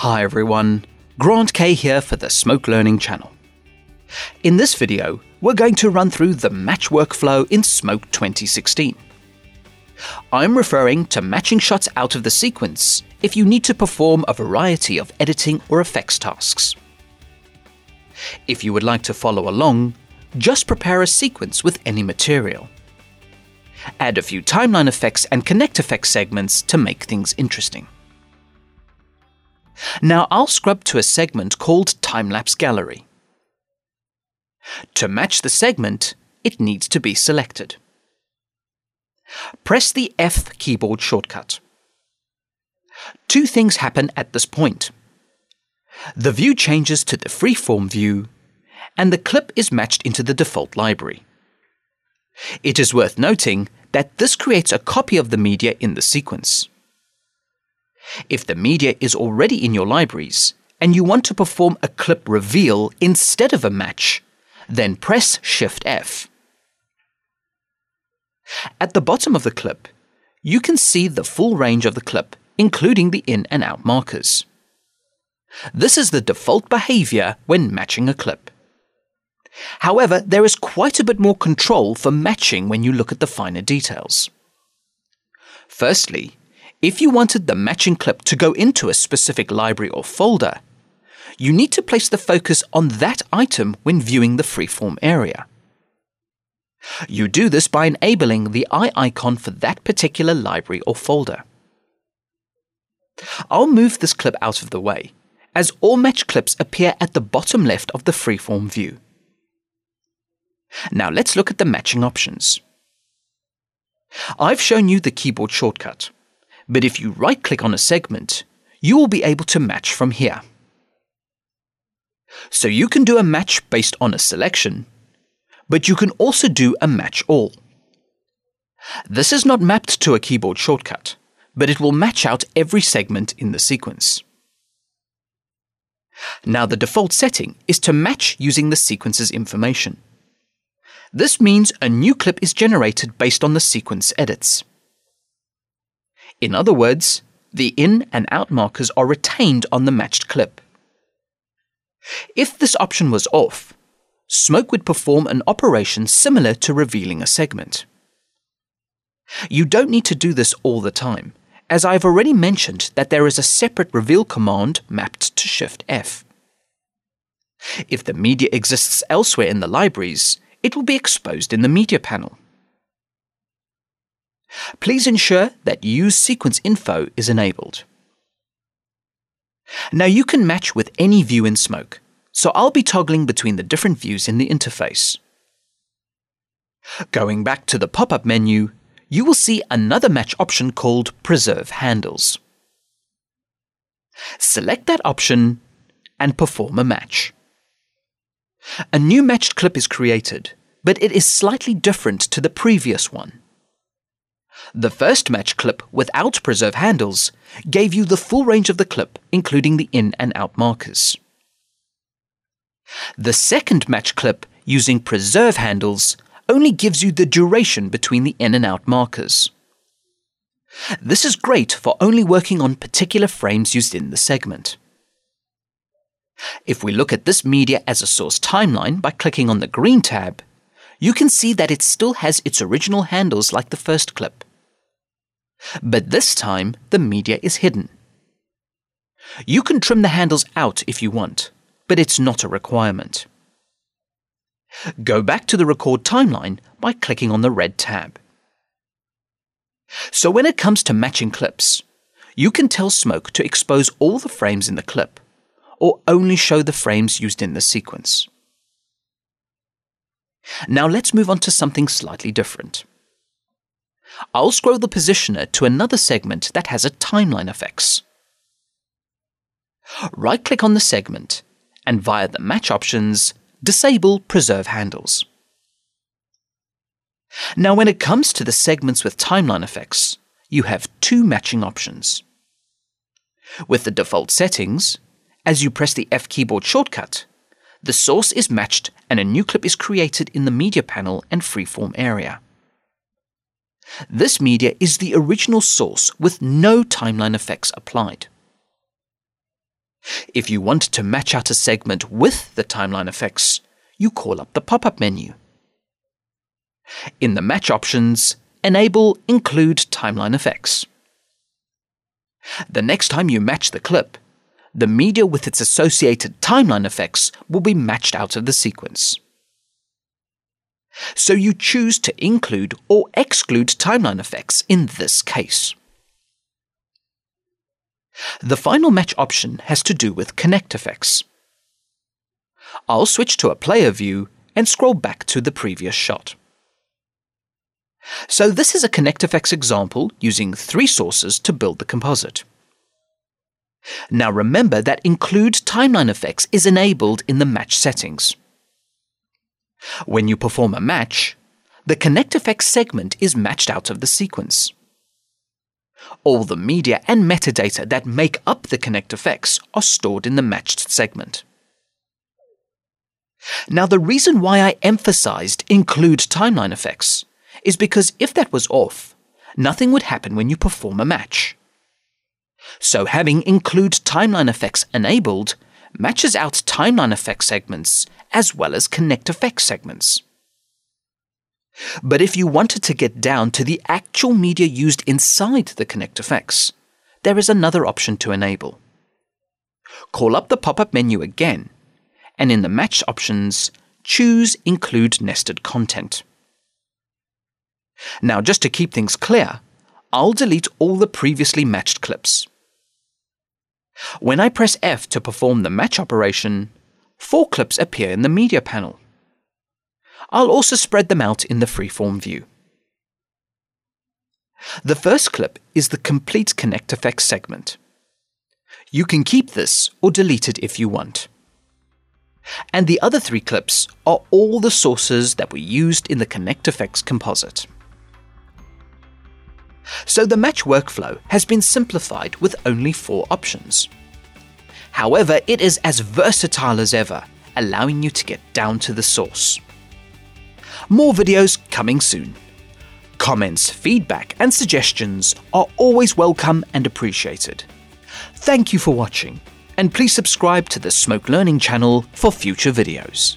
Hi everyone, Grant Kay here for the Smoke Learning channel. In this video, we're going to run through the match workflow in Smoke 2016. I'm referring to matching shots out of the sequence if you need to perform a variety of editing or effects tasks. If you would like to follow along, just prepare a sequence with any material. Add a few timeline effects and connect effects segments to make things interesting. Now I'll scrub to a segment called Time Lapse Gallery. To match the segment, it needs to be selected. Press the F keyboard shortcut. Two things happen at this point. The view changes to the freeform view, and the clip is matched into the default library. It is worth noting that this creates a copy of the media in the sequence. If the media is already in your libraries and you want to perform a clip reveal instead of a match, then press Shift F. At the bottom of the clip, you can see the full range of the clip, including the in and out markers. This is the default behavior when matching a clip. However, there is quite a bit more control for matching when you look at the finer details. Firstly, if you wanted the matching clip to go into a specific library or folder, you need to place the focus on that item when viewing the freeform area. You do this by enabling the eye icon for that particular library or folder. I'll move this clip out of the way, as all match clips appear at the bottom left of the freeform view. Now let's look at the matching options. I've shown you the keyboard shortcut but if you right click on a segment, you will be able to match from here. So you can do a match based on a selection, but you can also do a match all. This is not mapped to a keyboard shortcut, but it will match out every segment in the sequence. Now the default setting is to match using the sequence's information. This means a new clip is generated based on the sequence edits. In other words, the in and out markers are retained on the matched clip. If this option was off, Smoke would perform an operation similar to revealing a segment. You don't need to do this all the time, as I've already mentioned that there is a separate reveal command mapped to Shift F. If the media exists elsewhere in the libraries, it will be exposed in the media panel. Please ensure that Use Sequence Info is enabled. Now you can match with any view in Smoke, so I'll be toggling between the different views in the interface. Going back to the pop-up menu, you will see another match option called Preserve Handles. Select that option and perform a match. A new matched clip is created, but it is slightly different to the previous one. The first match clip without preserve handles gave you the full range of the clip, including the in and out markers. The second match clip using preserve handles only gives you the duration between the in and out markers. This is great for only working on particular frames used in the segment. If we look at this media as a source timeline by clicking on the green tab, you can see that it still has its original handles like the first clip. But this time, the media is hidden. You can trim the handles out if you want, but it's not a requirement. Go back to the record timeline by clicking on the red tab. So when it comes to matching clips, you can tell Smoke to expose all the frames in the clip, or only show the frames used in the sequence. Now let's move on to something slightly different. I'll scroll the positioner to another segment that has a timeline effects. Right click on the segment and via the match options, disable preserve handles. Now when it comes to the segments with timeline effects, you have two matching options. With the default settings, as you press the F keyboard shortcut, the source is matched and a new clip is created in the media panel and freeform area. This media is the original source with no timeline effects applied. If you want to match out a segment with the timeline effects, you call up the pop-up menu. In the match options, enable Include Timeline Effects. The next time you match the clip, the media with its associated timeline effects will be matched out of the sequence. So you choose to include or exclude timeline effects in this case. The final match option has to do with connect effects. I'll switch to a player view and scroll back to the previous shot. So this is a connect effects example using three sources to build the composite. Now remember that include timeline effects is enabled in the match settings. When you perform a match, the connect effects segment is matched out of the sequence. All the media and metadata that make up the connect effects are stored in the matched segment. Now, the reason why I emphasized include timeline effects is because if that was off, nothing would happen when you perform a match. So having include timeline effects enabled matches out timeline effect segments as well as connect effect segments. But if you wanted to get down to the actual media used inside the Connect effects, there is another option to enable. Call up the pop-up menu again, and in the Match options, choose Include Nested Content. Now, just to keep things clear, I'll delete all the previously matched clips. When I press F to perform the match operation, four clips appear in the media panel. I'll also spread them out in the freeform view. The first clip is the complete Connect Effects segment. You can keep this or delete it if you want. And the other three clips are all the sources that were used in the Connect Effects composite. So the match workflow has been simplified with only four options. However, it is as versatile as ever, allowing you to get down to the source. More videos coming soon. Comments, feedback, and suggestions are always welcome and appreciated. Thank you for watching, and please subscribe to the Smoke Learning channel for future videos.